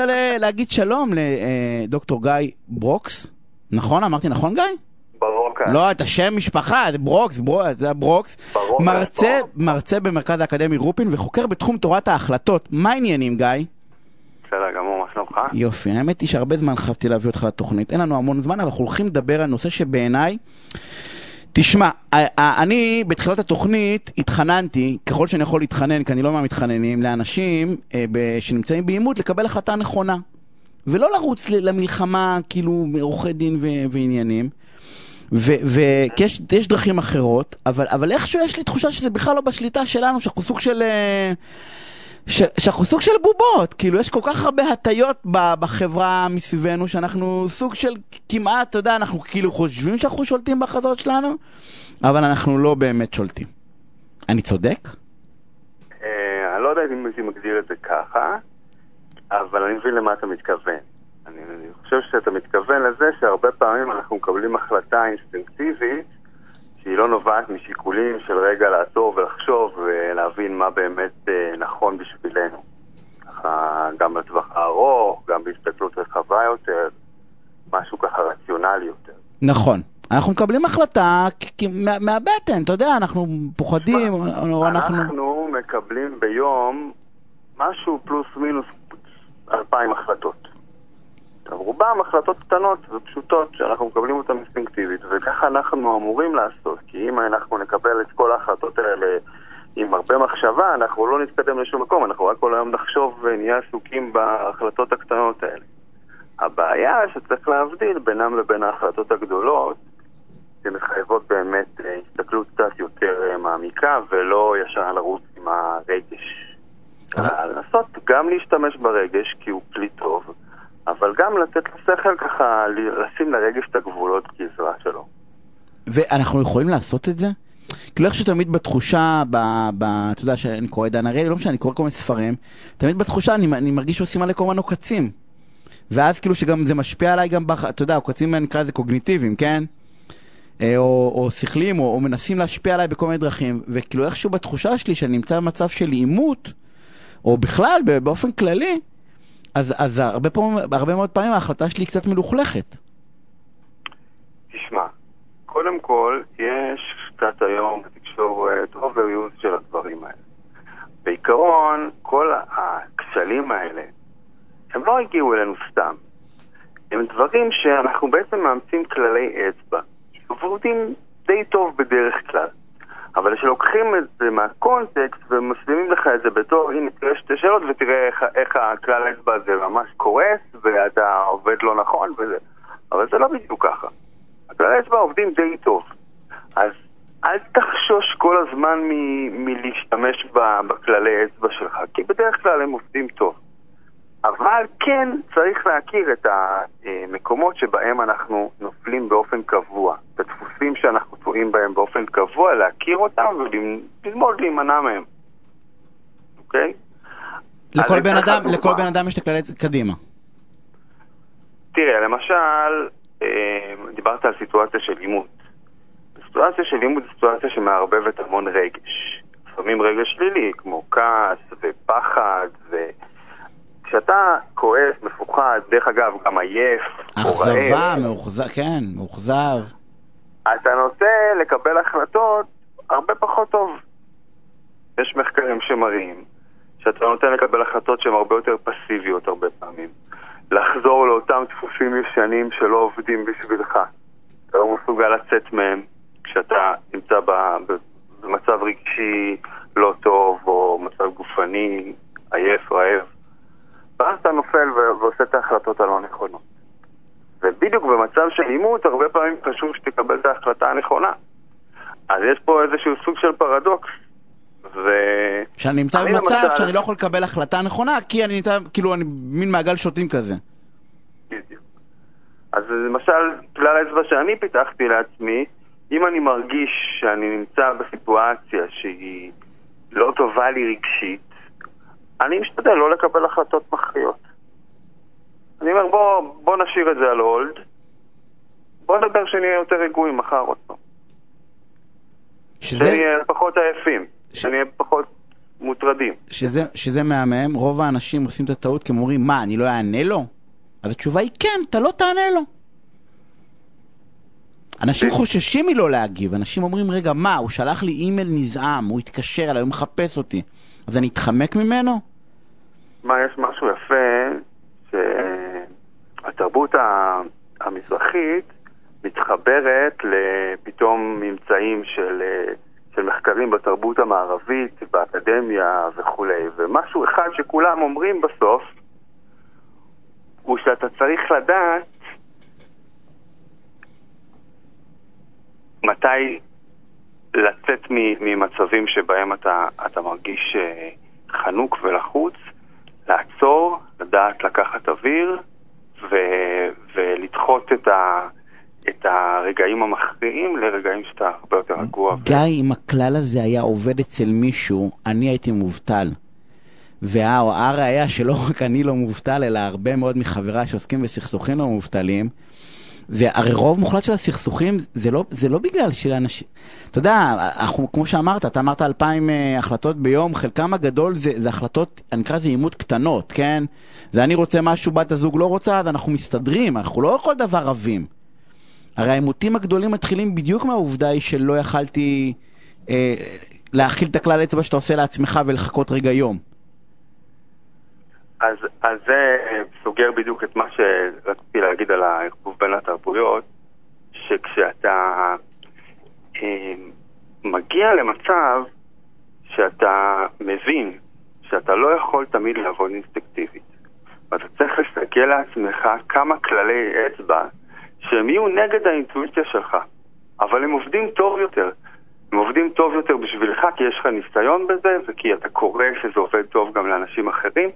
רוצה ל- להגיד שלום לדוקטור גיא ברוקס. נכון? אמרתי נכון, גיא? ברור כאן. לא, את השם משפחה, זה ברוקס, בר- זה ברוקס. ברור, מרצה, ברור. מרצה במרכז האקדמי רופין וחוקר בתחום תורת ההחלטות. מה העניינים, גיא? בסדר גמור, מה שלומך? יופי, האמת היא שהרבה זמן חשבתי להביא אותך לתוכנית. אין לנו המון זמן, אבל אנחנו הולכים לדבר על נושא שבעיניי... תשמע, אני בתחילת התוכנית התחננתי, ככל שאני יכול להתחנן, כי אני לא מהמתחננים, לאנשים אה, שנמצאים בעימות לקבל החלטה נכונה. ולא לרוץ למלחמה, כאילו, מעורכי דין ועניינים. וכי יש, יש דרכים אחרות, אבל, אבל איכשהו יש לי תחושה שזה בכלל לא בשליטה שלנו, שאנחנו סוג של... אה, שאנחנו סוג של בובות, כאילו יש כל כך הרבה הטיות בחברה מסביבנו, שאנחנו סוג של כמעט, אתה יודע, אנחנו כאילו חושבים שאנחנו שולטים בהחלטות שלנו, אבל אנחנו לא באמת שולטים. אני צודק? אה, אני לא יודע אם הייתי מגדיר את זה ככה, אבל אני מבין למה אתה מתכוון. אני חושב שאתה מתכוון לזה שהרבה פעמים אנחנו מקבלים החלטה אינסטינקטיבית שהיא לא נובעת משיקולים של רגע לעצור ולחשוב ולהבין מה באמת אה, נכון בשבילנו. ככה גם לטווח הארוך, גם בהסתכלות רחבה יותר, משהו ככה רציונלי יותר. נכון. אנחנו מקבלים החלטה מה- מהבטן, אתה יודע, אנחנו פוחדים, או אנחנו... אנחנו מקבלים ביום משהו פלוס מינוס אלפיים החלטות. רובם החלטות קטנות ופשוטות שאנחנו מקבלים אותן אינסטינקטיבית, וככה אנחנו אמורים לעשות, כי אם אנחנו נקבל את כל ההחלטות האלה עם הרבה מחשבה, אנחנו לא נתקדם לשום מקום, אנחנו רק כל היום נחשוב ונהיה עסוקים בהחלטות הקטנות האלה. הבעיה שצריך להבדיל בינם לבין ההחלטות הגדולות, שמחייבות באמת אה, הסתכלות קצת יותר אה, מעמיקה ולא ישר לרוץ עם הרגש. אלא לנסות גם להשתמש ברגש כי הוא כלי טוב, אבל גם לתת לשכל ככה, לשים לרגש את הגבולות גזרה שלו. ואנחנו יכולים לעשות את זה? כאילו איכשהו תמיד בתחושה, ב, ב, אתה יודע שאני קורא דן אריאלי, לא משנה, אני קורא כל מיני ספרים, תמיד בתחושה אני, אני מרגיש שעושים עלי כל מיני עוקצים. ואז כאילו שגם זה משפיע עליי גם, בח, אתה יודע, עוקצים נקרא לזה קוגניטיביים, כן? אה, או, או שכליים, או, או מנסים להשפיע עליי בכל מיני דרכים, וכאילו איכשהו בתחושה שלי שאני נמצא במצב של עימות, או בכלל, באופן כללי, אז, אז הרבה, פעמים, הרבה מאוד פעמים ההחלטה שלי היא קצת מלוכלכת. תשמע, קודם כל, יש קצת היום בתקשורת overuse של הדברים האלה. בעיקרון, כל הכשלים האלה, הם לא הגיעו אלינו סתם. הם דברים שאנחנו בעצם מאמצים כללי אצבע, שעובדים די טוב בדרך כלל. אבל כשלוקחים את זה מהקונטקסט ומשלימים לך את זה בתור, הנה תראה שתי שאלות ותראה איך, איך הכלל האצבע הזה ממש קורס ואתה עובד לא נכון וזה. אבל זה לא בדיוק ככה. הכלל האצבע עובדים די טוב. אז אל תחשוש כל הזמן מ- מלהשתמש בכללי אצבע שלך, כי בדרך כלל הם עובדים טוב. אבל כן צריך להכיר את המקומות שבהם אנחנו נופלים באופן קבוע, את הדפוסים שאנחנו טועים בהם באופן קבוע, להכיר אותם וללמוד להימנע מהם. אוקיי? לכל בן אדם, דוגמה. לכל בן אדם יש את הכללי... קדימה. תראה, למשל, אה, דיברת על סיטואציה של עימות. סיטואציה של עימות זו סיטואציה שמערבבת המון רגש. לפעמים רגש שלילי, כמו כעס ופחד, וכשאתה כועס, מפוחד, דרך אגב, גם עייף, או אכזבה, מאוכזב, כן, מאוכזב. אתה נוטה לקבל החלטות הרבה פחות טוב. יש מחקרים שמראים שאתה נוטה לקבל החלטות שהן הרבה יותר פסיביות הרבה פעמים. לחזור לאותם דפוסים ישנים שלא עובדים בשבילך. אתה לא מסוגל לצאת מהם כשאתה נמצא במצב רגשי לא טוב או מצב גופני עייף, רעב. ואז אתה נופל ועושה את ההחלטות הלא נכונות. ובדיוק במצב של עימות, הרבה פעמים חשוב שתקבל את ההחלטה הנכונה. אז יש פה איזשהו סוג של פרדוקס. ו... שאני נמצא במצב למשל- שאני לא יכול לקבל החלטה נכונה, כי אני נמצא, כאילו, אני מין מעגל שוטים כזה. בדיוק. אז למשל, כלל האצבע שאני פיתחתי לעצמי, אם אני מרגיש שאני נמצא בסיטואציה שהיא לא טובה לי רגשית, אני משתדל לא לקבל החלטות מכריעות. אני אומר, בוא, בוא נשאיר את זה על הולד, בוא נדבר שנהיה יותר רגועים מחר עוד פעם. שזה, שנהיה פחות עייפים, שנהיה פחות מוטרדים. שזה, שזה מהמם, רוב האנשים עושים את הטעות כי הם אומרים, מה, אני לא אענה לו? אז התשובה היא כן, אתה לא תענה לו. אנשים חוששים מלא להגיב, אנשים אומרים, רגע, מה, הוא שלח לי אימייל נזעם, הוא התקשר אליי, הוא מחפש אותי, אז אני אתחמק ממנו? מה, יש משהו יפה, שהתרבות המזרחית מתחברת לפתאום ממצאים של, של מחקרים בתרבות המערבית, באקדמיה וכולי, ומשהו אחד שכולם אומרים בסוף, הוא שאתה צריך לדעת מתי לצאת ממצבים שבהם אתה, אתה מרגיש אה, חנוק ולחוץ, לעצור, לדעת לקחת אוויר ו, ולדחות את, ה, את הרגעים המכריעים לרגעים שאתה הרבה יותר רגוע. גיא, אם הכלל הזה היה עובד אצל מישהו, אני הייתי מובטל. והראיה שלא רק אני לא מובטל, אלא הרבה מאוד מחבריי שעוסקים בסכסוכים לא מובטלים, והרי רוב מוחלט של הסכסוכים זה לא, זה לא בגלל שלאנשים, אתה יודע, אנחנו, כמו שאמרת, אתה אמרת אלפיים uh, החלטות ביום, חלקם הגדול זה, זה החלטות, אני אקרא לזה עימות קטנות, כן? זה אני רוצה משהו, בת הזוג לא רוצה, אז אנחנו מסתדרים, אנחנו לא כל דבר רבים. הרי העימותים הגדולים מתחילים בדיוק מהעובדה היא שלא יכלתי אה, להכיל את הכלל אצבע שאתה עושה לעצמך ולחכות רגע יום. אז, אז זה סוגר בדיוק את מה שרציתי להגיד על הערבוב בין התרבויות, שכשאתה אה, מגיע למצב שאתה מבין שאתה לא יכול תמיד לעבוד אינסטקטיבית, ואתה צריך להסתכל לעצמך כמה כללי אצבע שהם יהיו נגד האינטואיציה שלך, אבל הם עובדים טוב יותר. הם עובדים טוב יותר בשבילך כי יש לך ניסיון בזה וכי אתה קורא שזה עובד טוב גם לאנשים אחרים.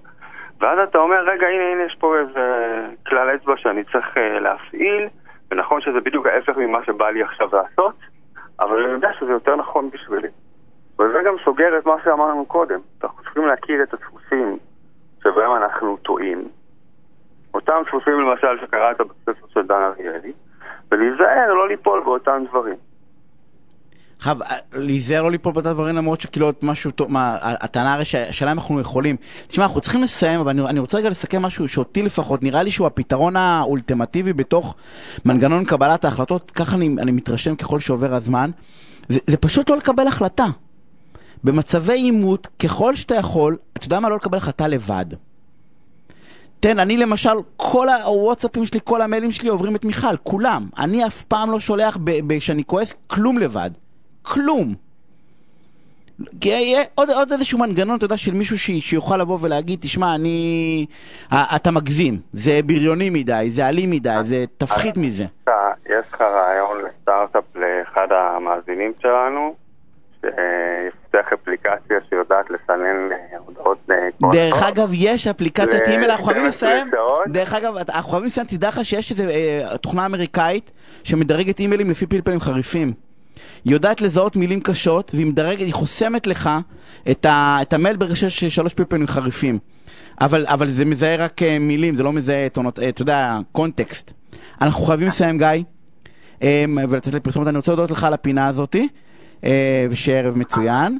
ואז אתה אומר, רגע, הנה, הנה, יש פה איזה כלל אצבע שאני צריך uh, להפעיל, ונכון שזה בדיוק ההפך ממה שבא לי עכשיו לעשות, אבל אני יודע שזה יותר נכון בשבילי. וזה גם סוגר את מה שאמרנו קודם. אנחנו צריכים להכיר את הדפוסים שבהם אנחנו טועים. אותם דפוסים למשל שקראת בספר של דן אריאלי, ולהיזהר לא ליפול באותם דברים. עכשיו, להיזהר לא ליפול באותם דברים למרות שכאילו משהו טוב, מה, הטענה הרי שהשאלה אם אנחנו יכולים. תשמע, אנחנו צריכים לסיים, אבל אני, אני רוצה רגע לסכם משהו שאותי לפחות, נראה לי שהוא הפתרון האולטימטיבי בתוך מנגנון קבלת ההחלטות, ככה אני, אני מתרשם ככל שעובר הזמן. זה, זה פשוט לא לקבל החלטה. במצבי עימות, ככל שאתה יכול, אתה יודע מה? לא לקבל החלטה לבד. תן, אני למשל, כל הוואטסאפים שלי, כל המיילים שלי עוברים את מיכל, כולם. אני אף פעם לא שולח, כשאני כועס, כלום לבד. כלום. כי יהיה עוד, עוד איזשהו מנגנון, אתה יודע, של מישהו ש, שיוכל לבוא ולהגיד, תשמע, אני... אתה מגזים, זה בריוני מדי, זה אלים מדי, זה תפחית מזה. יש לך רעיון לסטארט-אפ לאחד המאזינים שלנו, שיפתח אפליקציה שיודעת לסנן הודעות... דרך אגב, יש אפליקציית אימייל, אנחנו חייבים לסיים. דרך אגב, אנחנו חייבים לסיים, תדע לך שיש איזו תוכנה אמריקאית שמדרגת אימיילים לפי פלפלים חריפים. היא יודעת לזהות מילים קשות, והיא מדרגת, היא חוסמת לך את, ה, את המייל ברגע של שלוש פלפלים חריפים. אבל, אבל זה מזהה רק uh, מילים, זה לא מזהה, תונות, uh, אתה יודע, קונטקסט. אנחנו חייבים לסיים, גיא, um, ולצאת לפרסומת. אני רוצה להודות לך על הפינה הזאתי, ושיהיה ערב מצוין.